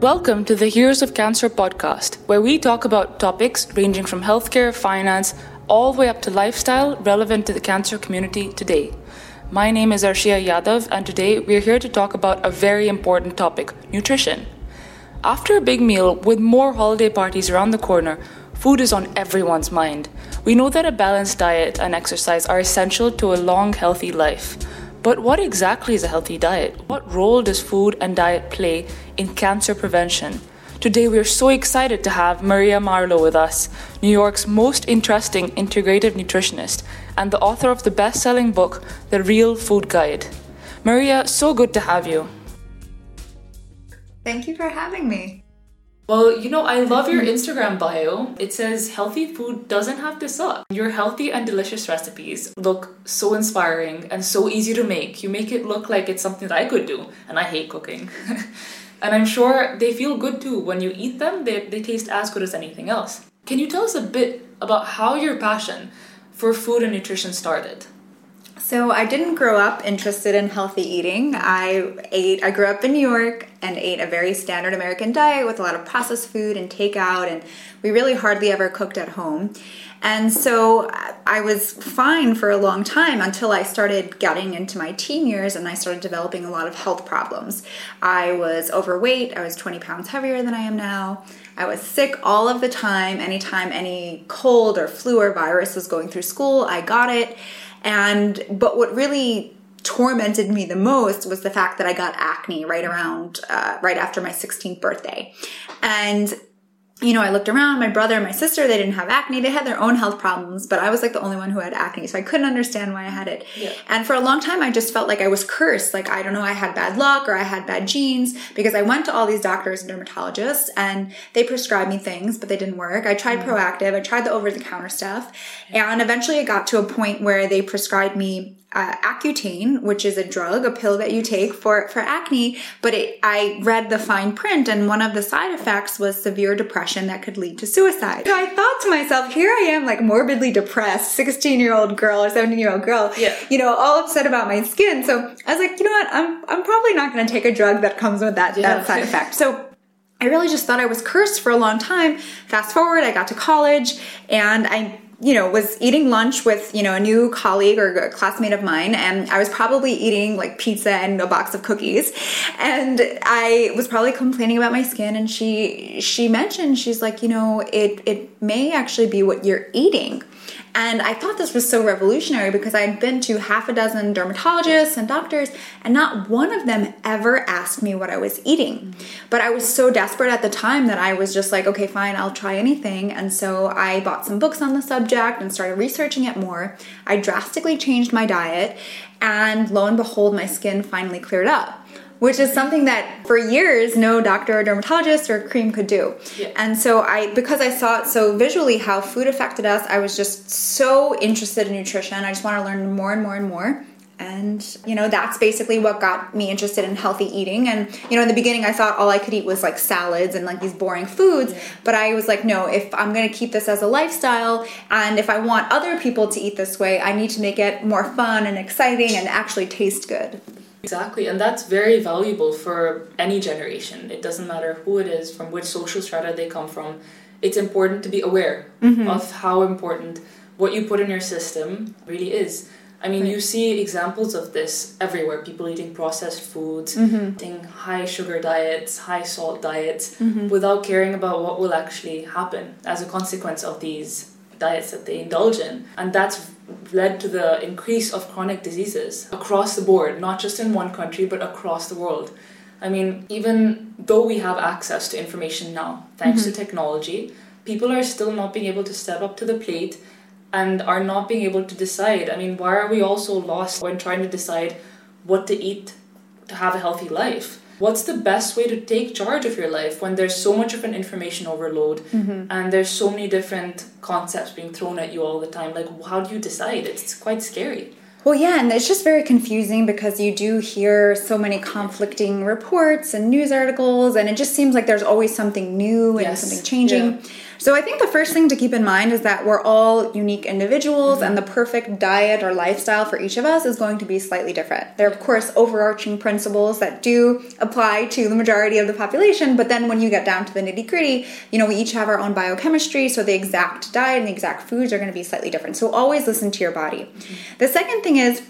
Welcome to the Heroes of Cancer podcast, where we talk about topics ranging from healthcare, finance, all the way up to lifestyle relevant to the cancer community today. My name is Arshia Yadav, and today we're here to talk about a very important topic nutrition. After a big meal with more holiday parties around the corner, food is on everyone's mind. We know that a balanced diet and exercise are essential to a long, healthy life. But what exactly is a healthy diet? What role does food and diet play in cancer prevention? Today, we are so excited to have Maria Marlowe with us, New York's most interesting integrative nutritionist and the author of the best selling book, The Real Food Guide. Maria, so good to have you. Thank you for having me. Well, you know, I love your Instagram bio. It says healthy food doesn't have to suck. Your healthy and delicious recipes look so inspiring and so easy to make. You make it look like it's something that I could do, and I hate cooking. and I'm sure they feel good too. When you eat them, they, they taste as good as anything else. Can you tell us a bit about how your passion for food and nutrition started? So I didn't grow up interested in healthy eating. I ate I grew up in New York and ate a very standard American diet with a lot of processed food and takeout and we really hardly ever cooked at home. And so I was fine for a long time until I started getting into my teen years and I started developing a lot of health problems. I was overweight, I was 20 pounds heavier than I am now. I was sick all of the time. Anytime any cold or flu or virus was going through school, I got it. And but what really tormented me the most was the fact that I got acne right around uh, right after my 16th birthday, and you know, I looked around, my brother and my sister, they didn't have acne. They had their own health problems, but I was like the only one who had acne. So I couldn't understand why I had it. Yeah. And for a long time, I just felt like I was cursed. Like, I don't know, I had bad luck or I had bad genes because I went to all these doctors and dermatologists and they prescribed me things, but they didn't work. I tried mm-hmm. Proactiv, I tried the over the counter stuff. And eventually it got to a point where they prescribed me uh, Accutane, which is a drug, a pill that you take for, for acne. But it, I read the fine print and one of the side effects was severe depression that could lead to suicide. So I thought to myself, here I am like morbidly depressed, 16 year old girl or 17 year old girl, yeah. you know, all upset about my skin. So I was like, you know what? I'm, I'm probably not going to take a drug that comes with that, yeah. that side effect. So I really just thought I was cursed for a long time. Fast forward, I got to college and I you know, was eating lunch with, you know, a new colleague or a classmate of mine, and I was probably eating like pizza and a box of cookies. And I was probably complaining about my skin, and she she mentioned, she's like, you know, it it may actually be what you're eating. And I thought this was so revolutionary because I had been to half a dozen dermatologists and doctors, and not one of them ever asked me what I was eating. But I was so desperate at the time that I was just like, okay, fine, I'll try anything. And so I bought some books on the subject and started researching it more. I drastically changed my diet, and lo and behold, my skin finally cleared up which is something that for years no doctor or dermatologist or cream could do. Yeah. And so I because I saw it so visually how food affected us, I was just so interested in nutrition. I just want to learn more and more and more. And you know, that's basically what got me interested in healthy eating. And you know, in the beginning I thought all I could eat was like salads and like these boring foods, yeah. but I was like, no, if I'm going to keep this as a lifestyle and if I want other people to eat this way, I need to make it more fun and exciting and actually taste good. Exactly, and that's very valuable for any generation. It doesn't matter who it is, from which social strata they come from. It's important to be aware mm-hmm. of how important what you put in your system really is. I mean, right. you see examples of this everywhere. People eating processed foods, mm-hmm. eating high sugar diets, high salt diets, mm-hmm. without caring about what will actually happen as a consequence of these diets that they indulge in. And that's led to the increase of chronic diseases across the board, not just in one country, but across the world. I mean, even though we have access to information now, thanks mm-hmm. to technology, people are still not being able to step up to the plate and are not being able to decide. I mean, why are we all so lost when trying to decide what to eat to have a healthy life? What's the best way to take charge of your life when there's so much of an information overload mm-hmm. and there's so many different concepts being thrown at you all the time like how do you decide it's quite scary well, yeah, and it's just very confusing because you do hear so many conflicting reports and news articles, and it just seems like there's always something new and yes. something changing. Yeah. So I think the first thing to keep in mind is that we're all unique individuals Mm-hmm. and the perfect diet or lifestyle for each of us is going to be slightly different. There are, of course, overarching principles that do apply to the majority of the population, but then when you get down to the nitty gritty, you know, we each have our own biochemistry, so the exact diet and the exact foods are going to be slightly different. So always listen to your body. The second thing is,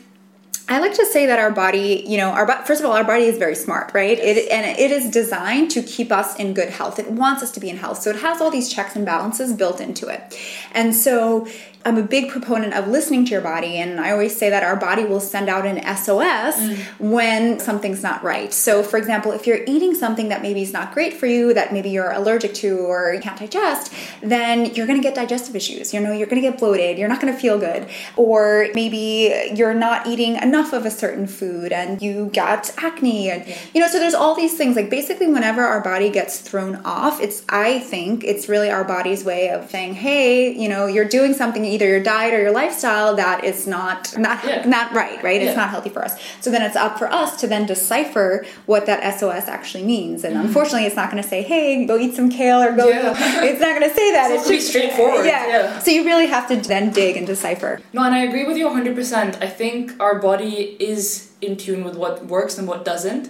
I like to say that our body, you know, our first of all, our body is very smart, right? It and it is designed to keep us in good health. It wants us to be in health, so it has all these checks and balances built into it. And so, I'm a big proponent of listening to your body, and I always say that our body will send out an SOS mm. when something's not right. So, for example, if you're eating something that maybe is not great for you, that maybe you're allergic to or you can't digest, then you're going to get digestive issues. You know, you're going to get bloated. You're not going to feel good, or maybe you're not eating enough of a certain food and you got acne, and you know. So there's all these things. Like basically, whenever our body gets thrown off, it's I think it's really our body's way of saying, hey, you know, you're doing something either your diet or your lifestyle that is not not Yeah. not right, right? It's not healthy for us. So then it's up for us to then decipher what that SOS actually means. And mm. unfortunately, it's not going to say, "Hey, go eat some kale" or go. Yeah. It's not going to say that. It's pretty straightforward, Yeah. yeah. So you really have to then dig and decipher. No, and I agree with you 100%. I think our body is in tune with what works and what doesn't.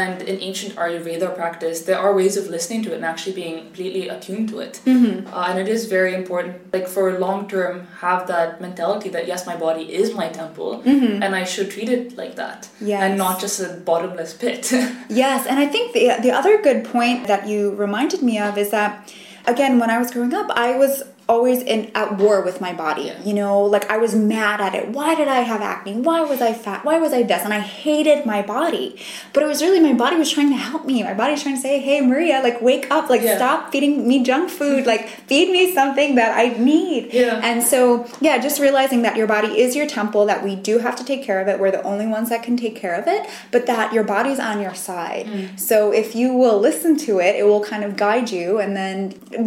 And in ancient Ayurveda practice, there are ways of listening to it and actually being completely attuned to it. Mm-hmm. Uh, and it is very important, like for long term, have that mentality that yes, my body is my temple, and I should treat it like that, Yes. and not just a bottomless pit. Yes, and I think the the other good point that you reminded me of is that again, when I was growing up, I was always in at war with my body. Yeah. You know, like I was mad at it. Why did I have acne? Why was I fat? Why was I this? And I hated my body. But it was really my body was trying to help me. My body was trying to say, "Hey, Maria, like wake up. Like Yeah. stop feeding me junk food. Like feed me something that I need." Yeah. And so, yeah, just realizing that your body is your temple, that we do have to take care of it. We're the only ones that can take care of it, but that your body's on your side. Mm. So if you will listen to it, it will kind of guide you and then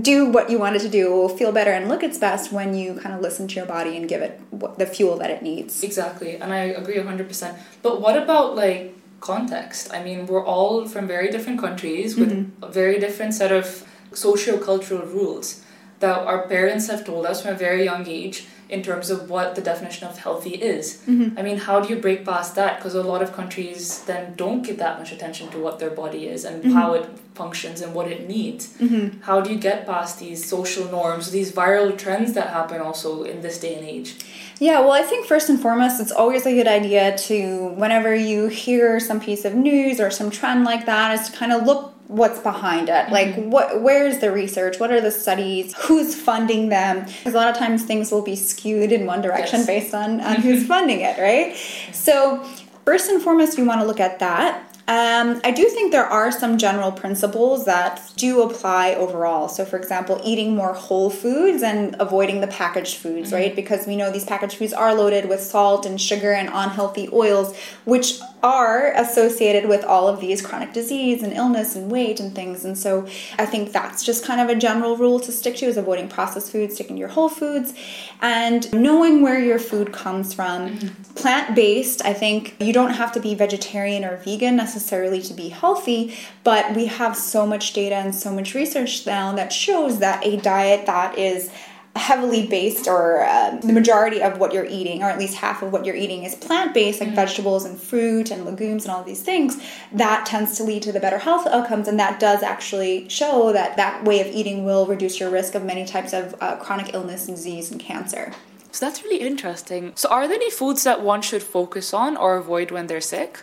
do what you wanted to do. It will feel better and look its best when you kind of listen to your body and give it the fuel that it needs. Exactly, and I agree 100%. But what about like context? I mean, we're all from very different countries with mm-hmm. a very different set of socio-cultural rules that our parents have told us from a very young age in terms of what the definition of healthy is. Mm-hmm. I mean, how do you break past that? Because a lot of countries then don't give that much attention to what their body is and mm-hmm. how it functions and what it needs. Mm-hmm. How do you get past these social norms, these viral trends that happen also in this day and age? Yeah, well, I think first and foremost, it's always a good idea to, whenever you hear some piece of news or some trend like that, is to kind of look what's behind it. Like, what, where's the research? What are the studies? Who's funding them? Because a lot of times things will be skewed in one direction Yes. based on, on who's funding it, right? So, first and foremost, you want to look at that. Um, I do think there are some general principles that do apply overall. So, for example, eating more whole foods and avoiding the packaged foods, right? Because we know these packaged foods are loaded with salt and sugar and unhealthy oils, which are associated with all of these chronic disease and illness and weight and things. And so, I think that's just kind of a general rule to stick to is avoiding processed foods, sticking to your whole foods, and knowing where your food comes from. Mm-hmm. Plant based, I think you don't have to be vegetarian or vegan necessarily to be healthy, but we have so much data and so much research now that shows that a diet that is heavily based or uh, the majority of what you're eating or at least half of what you're eating is plant-based like vegetables and fruit and legumes and all these things that tends to lead to the better health outcomes and that does actually show that that way of eating will reduce your risk of many types of uh, chronic illness and disease and cancer So that's really interesting. So, are there any foods that one should focus on or avoid when they're sick?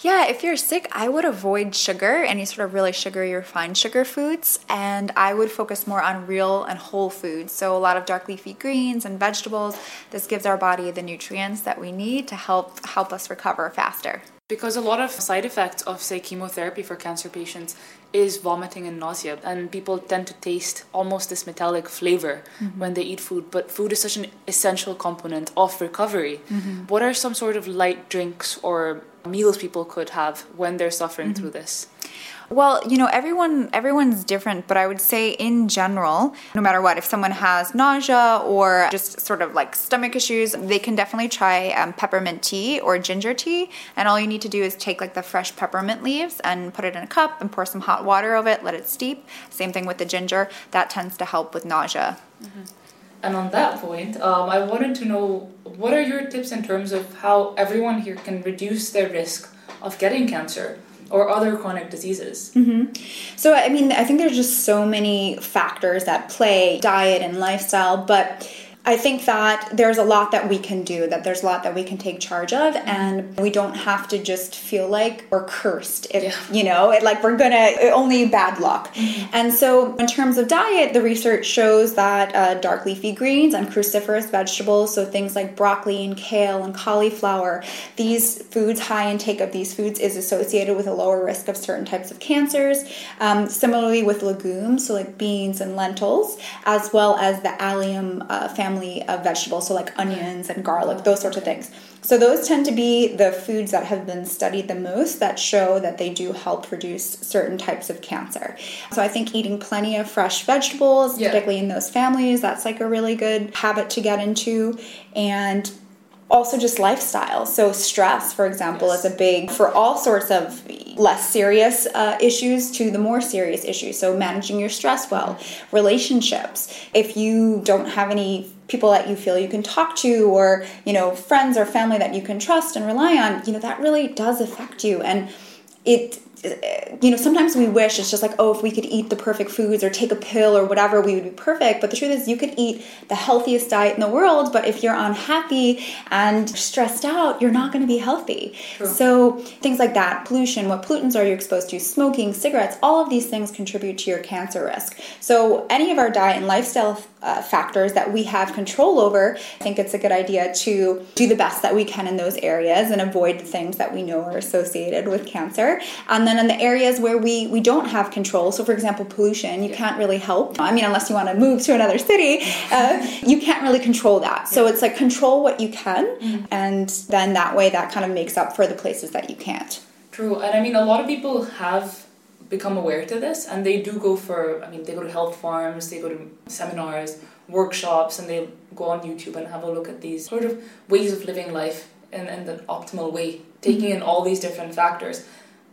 Yeah, if you're sick, I would avoid sugar, any sort of really sugary or fine sugar foods, and I would focus more on real and whole foods. So, a lot of dark leafy greens and vegetables. This gives our body the nutrients that we need to help help us recover faster. Because a lot of side effects of, say, chemotherapy for cancer patients is vomiting and nausea, and people tend to taste almost this metallic flavor mm-hmm. when they eat food. But food is such an essential component of recovery. Mm-hmm. What are some sort of light drinks or meals people could have when they're suffering mm-hmm. through this? Well, you know, everyone everyone's different, but I would say in general, no matter what, if someone has nausea or just sort of like stomach issues, they can definitely try um, peppermint tea or ginger tea. And all you need to do is take like the fresh peppermint leaves and put it in a cup and pour some hot water over it, let it steep. Same thing with the ginger. That tends to help with nausea. Mm-hmm. And on that point, um, I wanted to know what are your tips in terms of how everyone here can reduce their risk of getting cancer? Or other chronic diseases. Mm-hmm. So, I mean, I think there's just so many factors that play diet and lifestyle, but I think that there's a lot that we can do, that there's a lot that we can take charge of, and we don't have to just feel like we're cursed if, yeah. you know, it, like we're gonna, only bad luck. Mm-hmm. And so, in terms of diet, the research shows that uh, dark leafy greens and cruciferous vegetables, so things like broccoli and kale and cauliflower, these foods, high intake of these foods is associated with a lower risk of certain types of cancers. Um, similarly, with legumes, so like beans and lentils, as well as the allium uh, family family of vegetables, so like onions and garlic, those sorts of things. So those tend to be the foods that have been studied the most that show that they do help reduce certain types of cancer. So I think eating plenty of fresh vegetables, yeah. particularly in those families, that's like a really good habit to get into. And also just lifestyle so stress for example yes. is a big for all sorts of less serious uh, issues to the more serious issues so managing your stress well relationships if you don't have any people that you feel you can talk to or you know friends or family that you can trust and rely on you know that really does affect you and it eh, you know, sometimes we wish it's just like, oh, if we could eat the perfect foods or take a pill or whatever, we would be perfect. But the truth is, you could eat the healthiest diet in the world, but if you're unhappy and stressed out, you're not going to be healthy. True. So, things like that pollution, what pollutants are you exposed to, smoking, cigarettes, all of these things contribute to your cancer risk. So, any of our diet and lifestyle uh, factors that we have control over, I think it's a good idea to do the best that we can in those areas and avoid the things that we know are associated with cancer. And then in the areas where we, we don't have control, so for example, pollution, you can't really help. I mean, unless you want to move to another city, uh, you can't really control that. So it's like control what you can, mm-hmm. and then that way that kind of makes up for the places that you can't. True. And I mean, a lot of people have become aware to this and they do go for i mean they go to health farms they go to seminars workshops and they go on youtube and have a look at these sort of ways of living life in, in the optimal way taking in all these different factors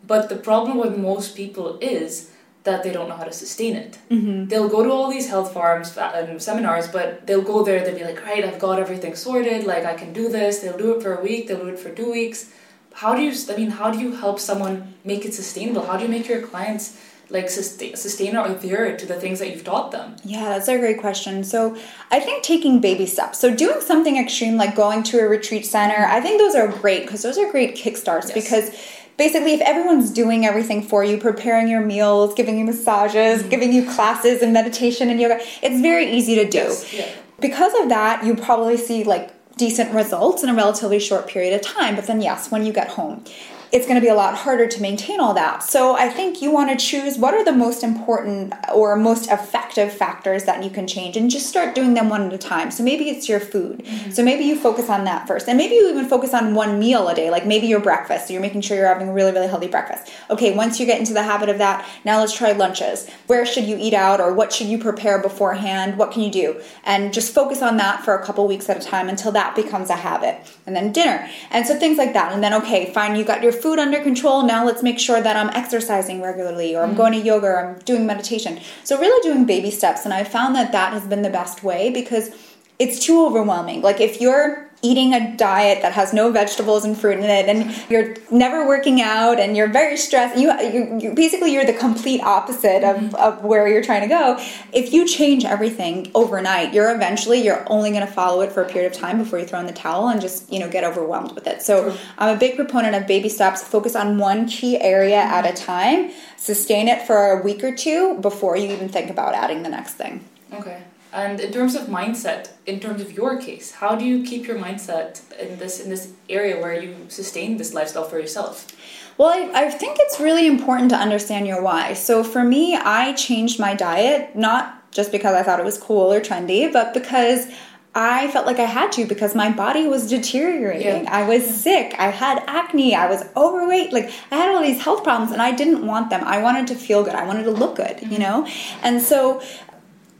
but the problem with most people is that they don't know how to sustain it. Mm-hmm. They'll go to all these health farms and seminars, but they'll go there, they'll be like, right, I've got everything sorted, like I can do this. They'll do it for a week, they'll do it for two weeks, how do you i mean how do you help someone make it sustainable how do you make your clients like sustain, sustain or adhere to the things that you've taught them yeah that's a great question so i think taking baby steps so doing something extreme like going to a retreat center i think those are great because those are great kickstarts yes. because basically if everyone's doing everything for you preparing your meals giving you massages mm-hmm. giving you classes and meditation and yoga it's very easy to do yes. yeah. because of that you probably see like decent results in a relatively short period of time. But then, yes, when you get home, it's going to be a lot harder to maintain all that. So I think you want to choose what are the most important or most effective factors that you can change and just start doing them one at a time. So maybe it's your food. Mm-hmm. So maybe you focus on that first. And maybe you even focus on one meal a day, like maybe your breakfast. So you're making sure you're having a really, really healthy breakfast. Okay, once you get into the habit of that, now let's try lunches. Where should you eat out or what should you prepare beforehand? What can you do? And just focus on that for a couple weeks at a time until that becomes a habit. And then dinner. And so things like that. And then, okay, fine, you got your food under control. Now let's make sure that I'm exercising regularly or I'm mm. going to yoga or I'm doing meditation. So, really doing baby steps. And I found that that has been the best way because it's too overwhelming. Like, if you're eating a diet that has no vegetables and fruit in it and you're never working out and you're very stressed you, you, you basically you're the complete opposite of, mm-hmm. of where you're trying to go. If you change everything overnight you're eventually you're only going to follow it for a period of time before you throw in the towel and just you know get overwhelmed with it. So i'm a big proponent of baby steps. Focus on one key area at a time. Sustain it for a week or two before you even think about adding the next thing. Okay and in terms of mindset, in terms of your case, how do you keep your mindset in this in this area where you sustain this lifestyle for yourself? Well, I, I think it's really important to understand your why. So for me, I changed my diet not just because I thought it was cool or trendy, but because I felt like I had to because my body was deteriorating. Yeah. I was sick. I had acne. I was overweight. Like I had all these health problems and I didn't want them. I wanted to feel good. I wanted to look good, you mm-hmm. know? And so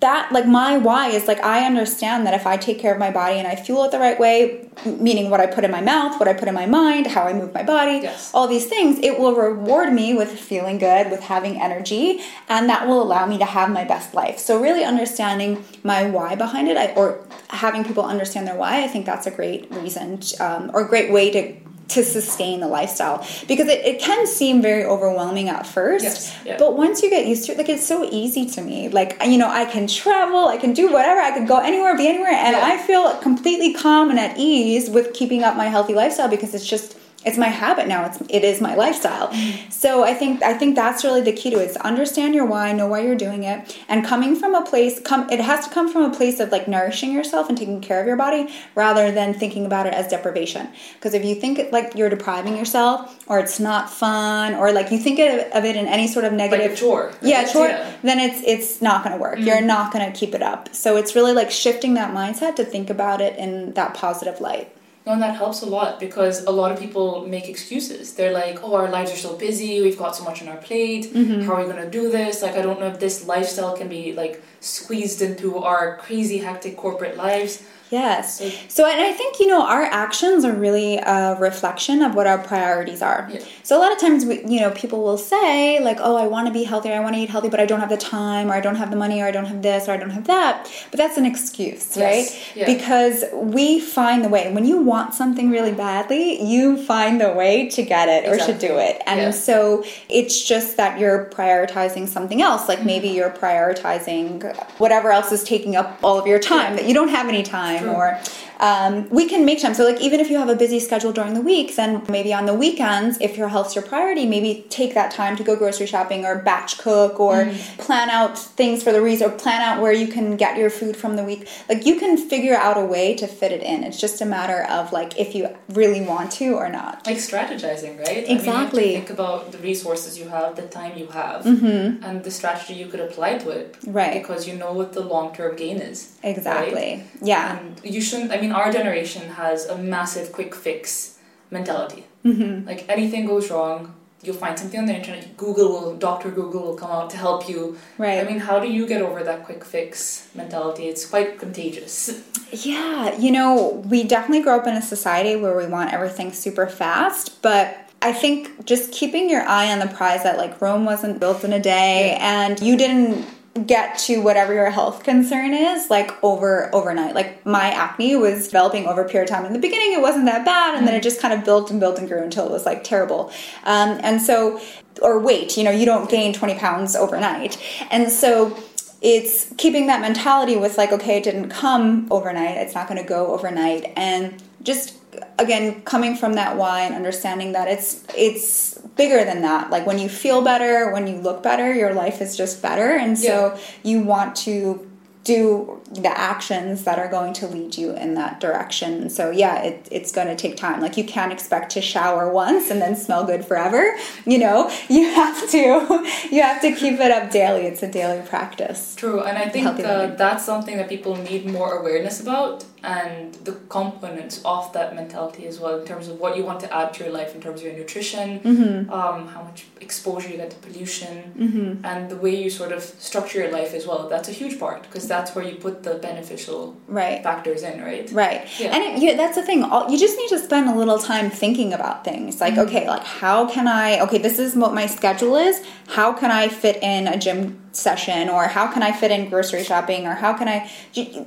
that like my why is like I understand that if I take care of my body and I fuel it the right way, meaning what I put in my mouth, what I put in my mind, how I move my body, Yes. all these things, it will reward me with feeling good, with having energy, and that will allow me to have my best life. So really understanding my why behind it, I, or having people understand their why, I think that's a great reason um, or a great way to to sustain the lifestyle because it, it can seem very overwhelming at first Yes, yeah. but once you get used to it like it's so easy to me like you know i can travel i can do whatever i could go anywhere be anywhere and Yeah. i feel completely calm and at ease with keeping up my healthy lifestyle because it's just it's my habit now it's it is my lifestyle so i think i think that's really the key to it. is understand your why know why you're doing it and coming from a place come it has to come from a place of like nourishing yourself and taking care of your body rather than thinking about it as deprivation because if you think it like you're depriving yourself or it's not fun or like you think of it in any sort of negative Like chore. yeah, chore, Yeah. then it's it's not going to work. You're not going to keep it up. So it's really like shifting that mindset to think about it in that positive light. No, and that helps a lot because a lot of people make excuses. They're like, oh, our lives are so busy, we've got so much on our plate, Mm-hmm. how are we going to do this? Like, I don't know if this lifestyle can be like squeezed into our crazy, hectic corporate lives. Yes. So- and I think, you know, our actions are really a reflection of what our priorities are. Yeah. So, a lot of times, we, you know, people will say, like, oh, I want to be healthy, I want to eat healthy, but I don't have the time, or I don't have the money, or I don't have this, or I don't have that. But that's an excuse, Yes. right? Yeah. Because we find the way. When you want something really badly, you find the way to get it or to do it. And Yeah. so, it's just that you're prioritizing something else. Like, maybe Mm-hmm. you're prioritizing whatever else is taking up all of your time, that you don't have any time, or um, we can make time. So, like, even if you have a busy schedule during the week, then maybe on the weekends, if your health's your priority, maybe take that time to go grocery shopping or batch cook or Mm. plan out things for the week or plan out where you can get your food from the week. Like, you can figure out a way to fit it in. It's just a matter of, like, if you really want to or not. Like strategizing, right? I mean, you have to Exactly. think about the resources you have, the time you have, and the strategy you could apply to it. Mm-hmm. Right. Because you know what the long term gain is. Exactly. Yeah. And you shouldn't, I mean, our generation has a massive quick fix mentality. Mm-hmm. Like anything goes wrong, you'll find something on the internet, Google will, Dr. Google will come out to help you. Right. I mean, how do you get over that quick fix mentality? It's quite contagious. Yeah, you know, we definitely grow up in a society where we want everything super fast, but I think just keeping your eye on the prize that like Rome wasn't built in a day and you didn't get to whatever your health concern is like over overnight. Like my acne was developing over a period of time. In the beginning it wasn't that bad and then it just kind of built and built and grew until it was like terrible. Um, and so or weight you know you don't gain 20 pounds overnight. And so it's keeping that mentality with like okay it didn't come overnight it's not going to go overnight and just again coming from that why and understanding that it's it's bigger than that like when you feel better when you look better your life is just better and so you want to do the actions that are going to lead you in that direction. So yeah, it, it's going to take time. Like you can't expect to shower once and then smell good forever. You know, you have to you have to keep it up daily. It's a daily practice. True, and I think uh, that's something that people need more awareness about, and the components of that mentality as well, in terms of what you want to add to your life, in terms of your nutrition, Mm-hmm. um, how much exposure you get to pollution, and the way you sort of structure your life as well. That's a huge part because that's where you put the beneficial Right. factors in, right? Right. Yeah. And it, yeah, that's the thing. All, you just need to spend a little time thinking about things. Like, Mm-hmm. okay, like how can I, okay, this is what my schedule is. How can I fit in a gym session or how can I fit in grocery shopping or how can I,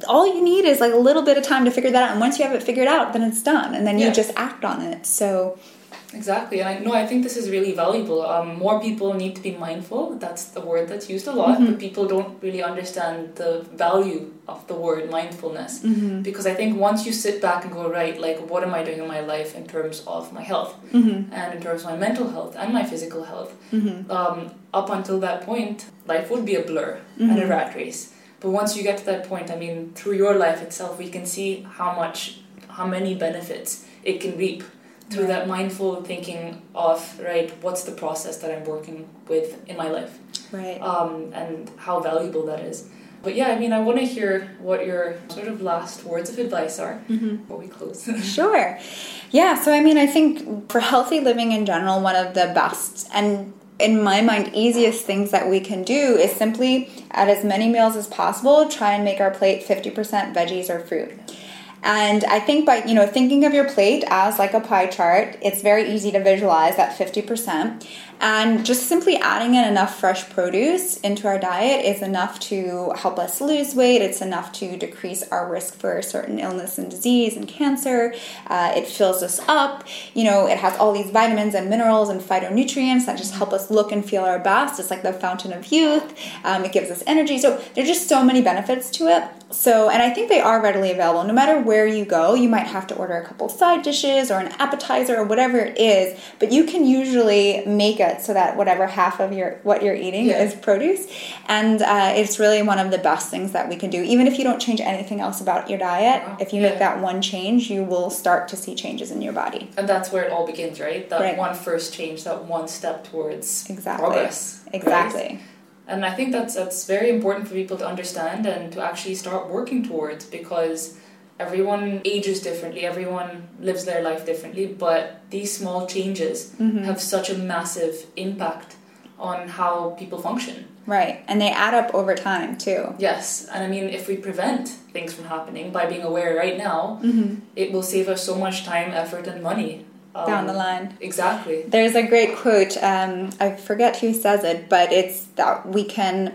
all you need is like a little bit of time to figure that out. And once you have it figured out, then it's done. And then you just act on it. So, Exactly, and I no, I think this is really valuable. Um, more people need to be mindful. That's the word that's used a lot, Mm-hmm. but people don't really understand the value of the word mindfulness. Mm-hmm. Because I think once you sit back and go, right, like what am I doing in my life in terms of my health Mm-hmm. and in terms of my mental health and my physical health, um, up until that point, life would be a blur and a Mm-hmm. rat race. But once you get to that point, I mean, through your life itself, we can see how much, how many benefits it can reap through that mindful thinking of right what's the process that i'm working with in my life right. um, and how valuable that is But yeah, I mean, I want to hear what your sort of last words of advice are Mm-hmm. before we close. Sure. Yeah, so I mean, I think for healthy living in general, one of the best and in my mind, easiest things that we can do is simply at as many meals as possible, try and make our plate 50% veggies or fruit. And I think by you know thinking of your plate as like a pie chart, it's very easy to visualize that 50%. And just simply adding in enough fresh produce into our diet is enough to help us lose weight. It's enough to decrease our risk for certain illness and disease and cancer. Uh, it fills us up. You know, it has all these vitamins and minerals and phytonutrients that just help us look and feel our best. It's like the fountain of youth. Um, it gives us energy. So there's just so many benefits to it. So, and I think they are readily available. No matter where you go, you might have to order a couple side dishes or an appetizer or whatever it is, but you can usually make it so that whatever half of your what you're eating Yeah. is produce, and uh, it's really one of the best things that we can do. Even if you don't change anything else about your diet, Wow. if you Yeah. make that one change, you will start to see changes in your body. and that's where it all begins, right? That Right. one first change, that one step towards Exactly. progress. right? Exactly. And I think that's that's very important for people to understand and to actually start working towards because everyone ages differently, everyone lives their life differently, but these small changes Mm-hmm. have such a massive impact on how people function. Right, and they add up over time too. Yes, and I mean, if we prevent things from happening by being aware right now, Mm-hmm. it will save us so much time, effort, and money um, Down the line. Exactly. There's a great quote. Um, I forget who says it, but it's that we can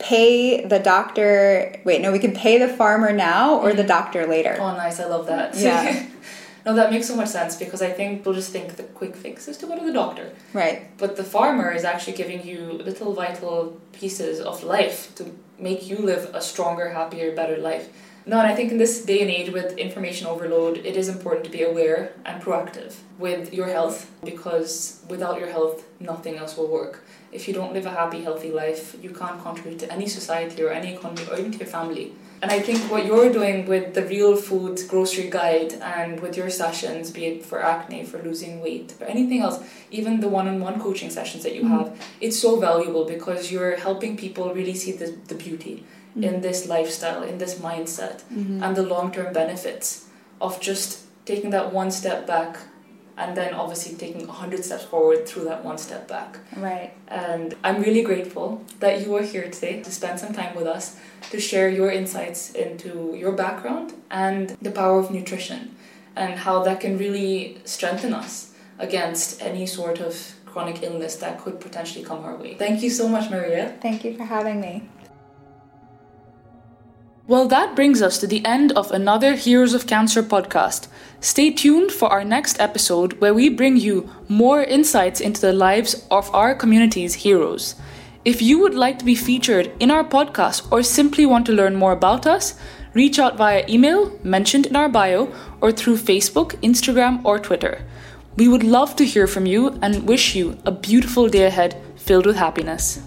pay the doctor. Wait, no, we can pay the farmer now or the mm-hmm. doctor later. Oh, nice! I love that. Yeah. no, that makes so much sense because I think people just think the quick fix is to go to the doctor. Right. But the farmer is actually giving you little vital pieces of life to make you live a stronger, happier, better life. No, and I think in this day and age with information overload, it is important to be aware and proactive with your health because without your health, nothing else will work. If you don't live a happy, healthy life, you can't contribute to any society or any economy or even to your family. And I think what you're doing with the real food grocery guide and with your sessions, be it for acne, for losing weight, or anything else, even the one on one coaching sessions that you mm-hmm. have, it's so valuable because you're helping people really see the, the beauty in mm-hmm. this lifestyle, in this mindset, mm-hmm. and the long term benefits of just taking that one step back and then obviously taking 100 steps forward through that one step back. Right. And I'm really grateful that you are here today to spend some time with us to share your insights into your background and the power of nutrition and how that can really strengthen us against any sort of chronic illness that could potentially come our way. Thank you so much, Maria. Thank you for having me. Well, that brings us to the end of another Heroes of Cancer podcast. Stay tuned for our next episode where we bring you more insights into the lives of our community's heroes. If you would like to be featured in our podcast or simply want to learn more about us, reach out via email mentioned in our bio or through Facebook, Instagram, or Twitter. We would love to hear from you and wish you a beautiful day ahead filled with happiness.